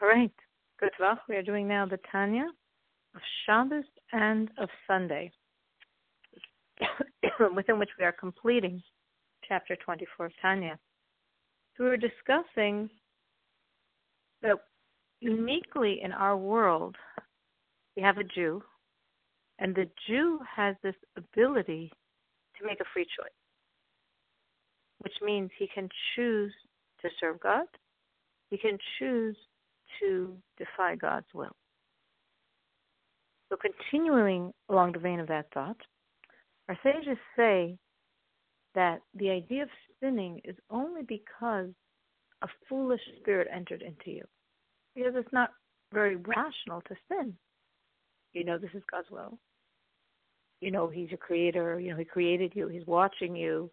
All right. Good luck. We are doing now the Tanya of Shabbos and of Sunday, within which we are completing chapter 24 of Tanya. So we were discussing that uniquely in our world, we have a Jew, and the Jew has this ability to make a free choice, which means he can choose to serve God, he can choose to defy God's will. So, continuing along the vein of that thought, our sages say that the idea of sinning is only because a foolish spirit entered into you. Because it's not very rational to sin. You know this is God's will. You know He's your creator. You know He created you. He's watching you.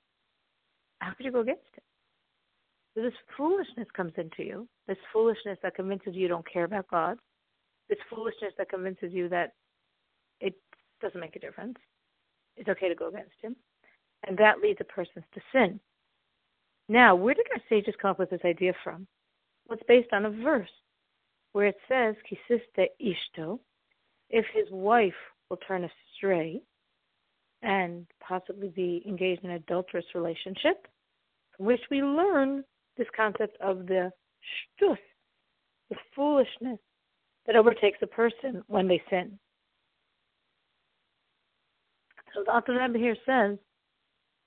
How could you go against Him? So this foolishness comes into you. This foolishness that convinces you don't care about God. This foolishness that convinces you that it doesn't make a difference. It's okay to go against Him. And that leads a person to sin. Now, where did our sages come up with this idea from? Well, it's based on a verse where it says, Kisiste ishto, if his wife will turn astray and possibly be engaged in an adulterous relationship, from which we learn this concept of the shtus, the foolishness that overtakes a person when they sin. So the Alter here says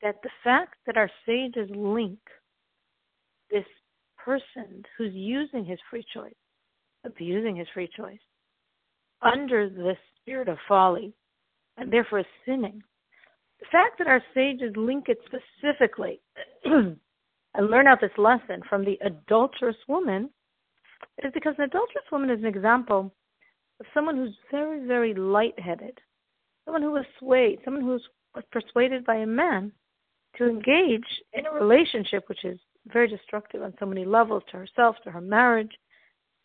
that the fact that our sages link this person who's using his free choice, abusing his free choice, under the spirit of folly, and therefore sinning, the fact that our sages link it specifically and learn out this lesson from the adulterous woman is because an adulterous woman is an example of someone who's very, very light-headed, someone who was swayed, someone who was persuaded by a man to engage in a relationship which is very destructive on so many levels to herself, to her marriage,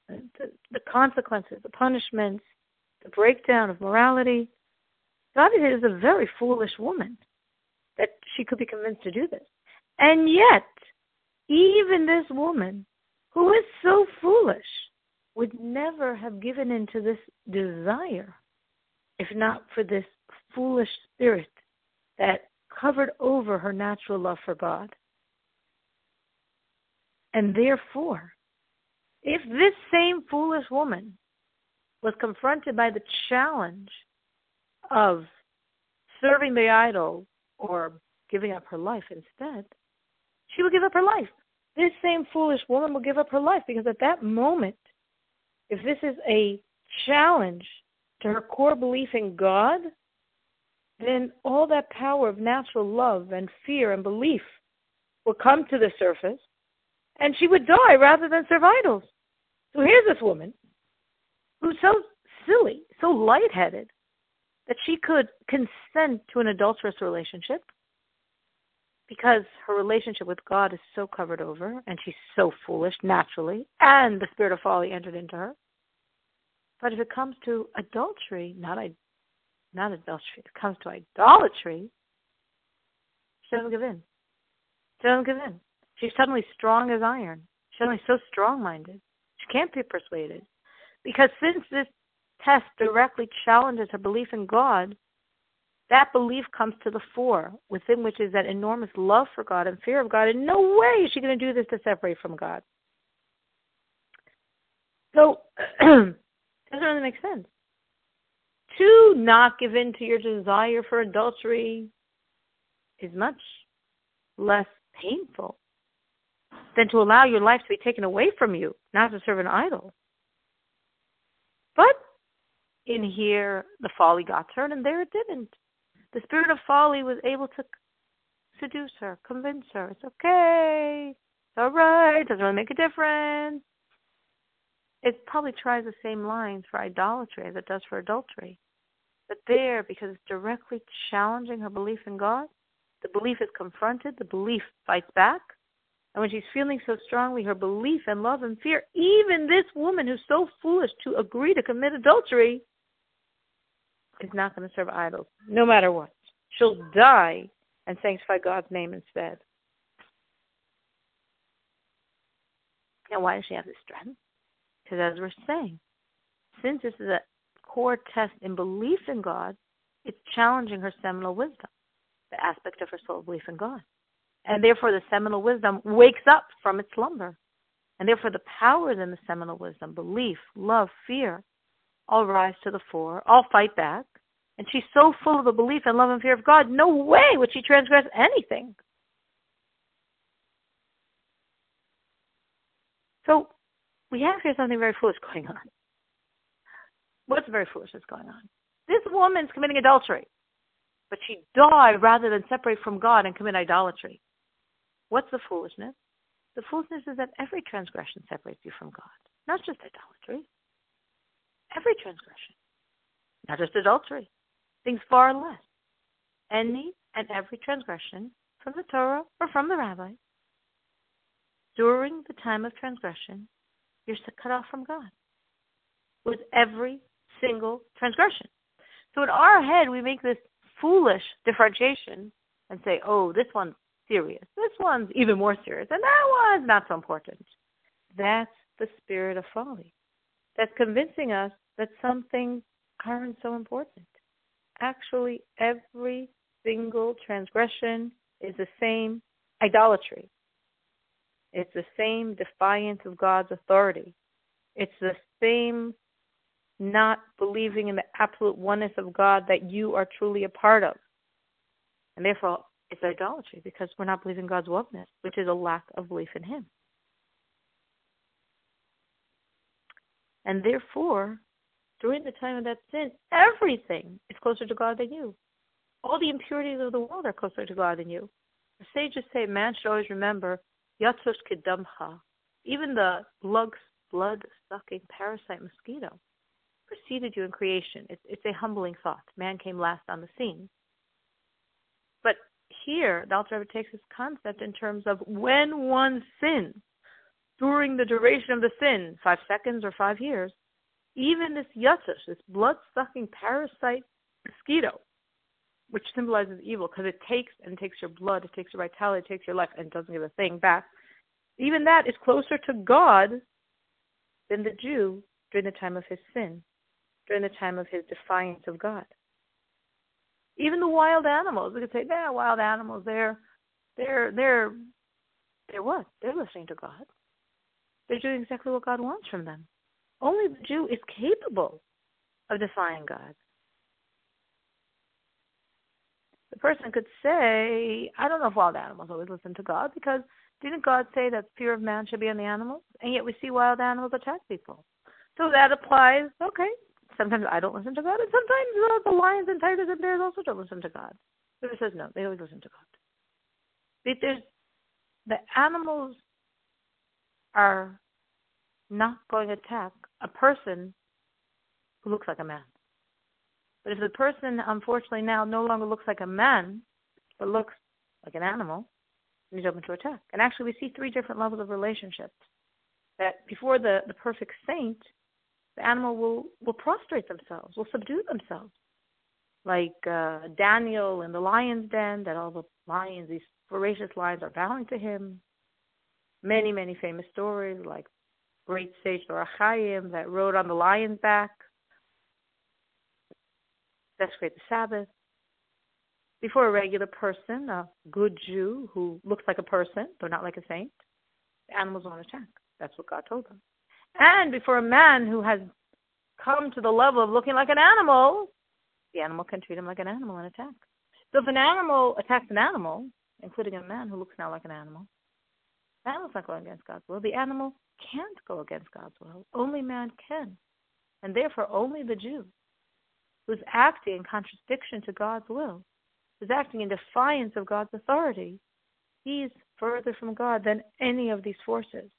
the, the consequences, the punishments, the breakdown of morality. God is a very foolish woman that she could be convinced to do this. And yet, even this woman, who is so foolish, would never have given in to this desire if not for this foolish spirit that covered over her natural love for God. And therefore, if this same foolish woman was confronted by the challenge of serving the idol or giving up her life instead, she will give up her life. This same foolish woman will give up her life because at that moment, if this is a challenge to her core belief in God, then all that power of natural love and fear and belief will come to the surface and she would die rather than serve idols. So here's this woman who's so silly, so lightheaded, that she could consent to an adulterous relationship because her relationship with God is so covered over and she's so foolish naturally, and the spirit of folly entered into her. But if it comes to adultery, not not adultery, it comes to idolatry, she doesn't give in. She doesn't give in. She's suddenly strong as iron. She's suddenly so strong minded. She can't be persuaded. Because since this test directly challenges her belief in God, that belief comes to the fore, within which is that enormous love for God and fear of God. In no way is she going to do this to separate from God. So, doesn't really make sense. To not give in to your desire for adultery is much less painful than to allow your life to be taken away from you, not to serve an idol. But in here, the folly got turned, and there it didn't. The spirit of folly was able to seduce her, convince her. It's okay. It's all right. Doesn't really make a difference. It probably tries the same lines for idolatry as it does for adultery. But there, because it's directly challenging her belief in God, the belief is confronted, the belief fights back. And when she's feeling so strongly her belief and love and fear, even this woman who's so foolish to agree to commit adultery, is not going to serve idols, no matter what. She'll die and sanctify God's name instead. Now, why does she have this strength? Because as we're saying, since this is a core test in belief in God, it's challenging her seminal wisdom, the aspect of her soul belief in God. And therefore, the seminal wisdom wakes up from its slumber. And therefore, the powers in the seminal wisdom, belief, love, fear, all rise to the fore, all fight back. And she's so full of the belief and love and fear of God, no way would she transgress anything. So we have here something very foolish going on. What's very foolish that's going on? This woman's committing adultery, but she died rather than separate from God and commit idolatry. What's the foolishness? The foolishness is that every transgression separates you from God, not just idolatry. Every transgression, not just adultery, things far less. Any and every transgression from the Torah or from the rabbi. During the time of transgression, you're cut off from God with every single transgression. So in our head, we make this foolish differentiation and say, oh, this one's serious. This one's even more serious. And that one's not so important. That's the spirit of folly. That's convincing us that some things aren't so important. Actually, every single transgression is the same idolatry. It's the same defiance of God's authority. It's the same not believing in the absolute oneness of God that you are truly a part of. And therefore, it's idolatry because we're not believing God's oneness, which is a lack of belief in Him. And therefore, during the time of that sin, everything is closer to God than you. All the impurities of the world are closer to God than you. The sages say man should always remember Yatus Kedamha. Even the blood sucking parasite mosquito preceded you in creation. It's, it's a humbling thought. Man came last on the scene. But here, the Alter takes this concept in terms of when one sins, during the duration of the sin, five seconds or five years, even this yatus, this blood-sucking parasite mosquito, which symbolizes evil because it takes and takes your blood, it takes your vitality, it takes your life, and doesn't give a thing back. Even that is closer to God than the Jew during the time of his sin during the time of his defiance of God. Even the wild animals, we could say, they're wild animals. They're, they're, they're, they're what? They're listening to God. They're doing exactly what God wants from them. Only the Jew is capable of defying God. The person could say, I don't know if wild animals always listen to God because didn't God say that fear of man should be on the animals? And yet we see wild animals attack people. So that applies, okay, sometimes I don't listen to God, and sometimes uh, the lions and tigers and bears also don't listen to God. But it says no, they always listen to God. But there's, the animals are not going to attack a person who looks like a man. But if the person, unfortunately, now no longer looks like a man, but looks like an animal, then he's open to attack. And actually, we see three different levels of relationships. That before the, the perfect saint, the animal will, will prostrate themselves, will subdue themselves. Like uh, Daniel in the lion's den, that all the lions, these voracious lions, are bowing to him. Many, many famous stories, like great sage Ohr HaChaim that rode on the lion's back, desecrate the Sabbath. Before a regular person, a good Jew who looks like a person, but not like a saint, animals won't attack. That's what God told them. And before a man who has come to the level of looking like an animal, the animal can treat him like an animal and attack. So if an animal attacks an animal, including a man who looks now like an animal, animal's not going against God's will. The animal can't go against God's will. Only man can. And therefore, only the Jew who's acting in contradiction to God's will, who's acting in defiance of God's authority, he's further from God than any of these forces.